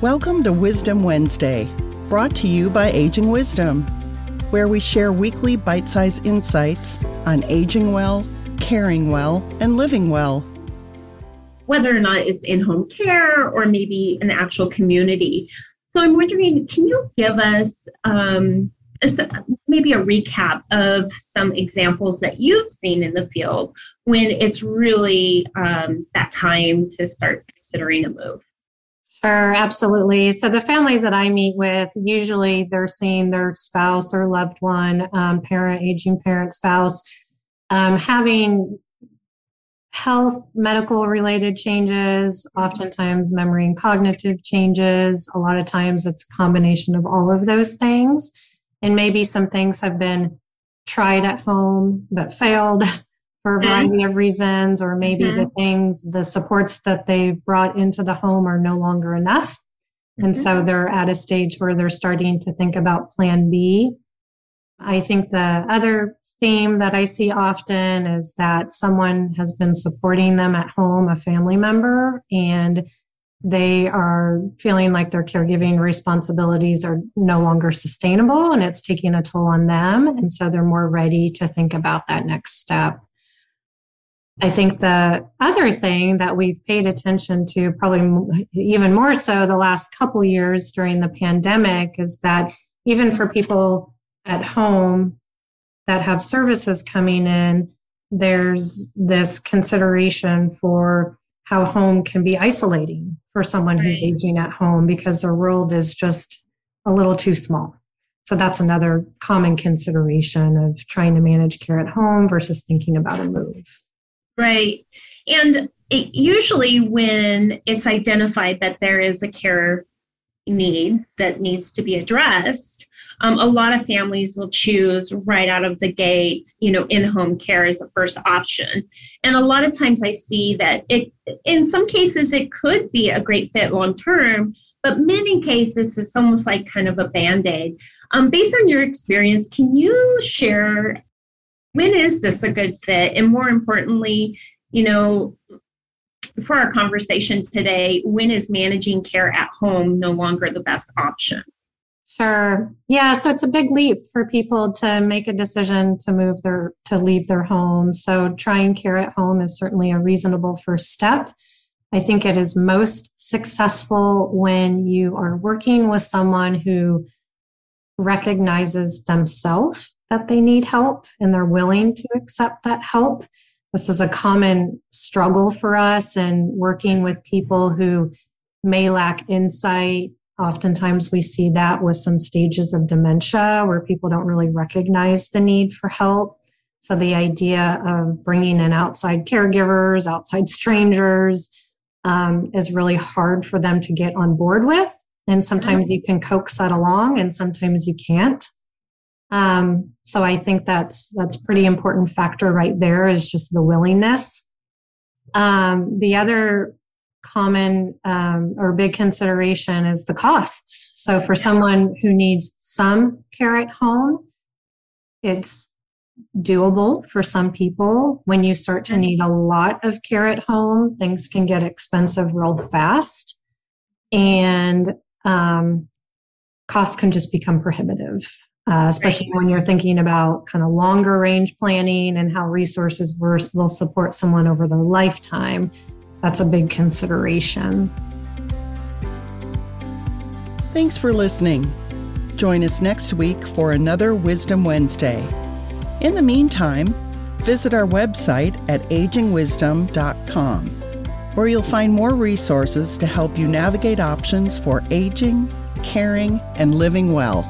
Welcome to Wisdom Wednesday, brought to you by Aging Wisdom, where we share weekly bite sized insights on aging well, caring well, and living well. Whether or not it's in home care or maybe an actual community. So I'm wondering, can you give us um, maybe a recap of some examples that you've seen in the field when it's really um, that time to start considering a move? Sure, absolutely. So the families that I meet with, usually they're seeing their spouse or loved one, um, parent, aging parent, spouse, um, having health, medical related changes, oftentimes memory and cognitive changes. A lot of times it's a combination of all of those things. And maybe some things have been tried at home but failed for a variety mm-hmm. of reasons, or maybe mm-hmm. the things, the supports that they've brought into the home are no longer enough. Mm-hmm. And so they're at a stage where they're starting to think about plan B. I think the other theme that I see often is that someone has been supporting them at home, a family member, and they are feeling like their caregiving responsibilities are no longer sustainable and it's taking a toll on them. And so they're more ready to think about that next step. I think the other thing that we've paid attention to, probably even more so the last couple years during the pandemic, is that even for people at home that have services coming in, there's this consideration for how home can be isolating for someone right. who's aging at home because their world is just a little too small. So that's another common consideration of trying to manage care at home versus thinking about a move. Right. And it, usually, when it's identified that there is a care need that needs to be addressed, um, a lot of families will choose right out of the gate, you know, in home care as a first option. And a lot of times I see that it, in some cases, it could be a great fit long term, but many cases it's almost like kind of a band aid. Um, based on your experience, can you share when is this a good fit? And more importantly, you know, for our conversation today, when is managing care at home no longer the best option? Sure. Yeah. So it's a big leap for people to make a decision to move their, to leave their home. So trying care at home is certainly a reasonable first step. I think it is most successful when you are working with someone who recognizes themselves that they need help and they're willing to accept that help. This is a common struggle for us and working with people who may lack insight. Oftentimes we see that with some stages of dementia where people don't really recognize the need for help. So the idea of bringing in outside caregivers, outside strangers, um, is really hard for them to get on board with. And sometimes mm-hmm. you can coax that along and sometimes you can't. Um, so I think that's that's pretty important factor right there is just the willingness. Um, the other common um, or big consideration is the costs. So for someone who needs some care at home, it's doable for some people. When you start to need a lot of care at home, things can get expensive real fast, and um, costs can just become prohibitive uh, especially right. when you're thinking about kind of longer range planning and how resources will support someone over their lifetime. That's a big consideration. Thanks for listening. Join us next week for another Wisdom Wednesday. In the meantime, visit our website at agingwisdom.com, where you'll find more resources to help you navigate options for aging, caring, and living well.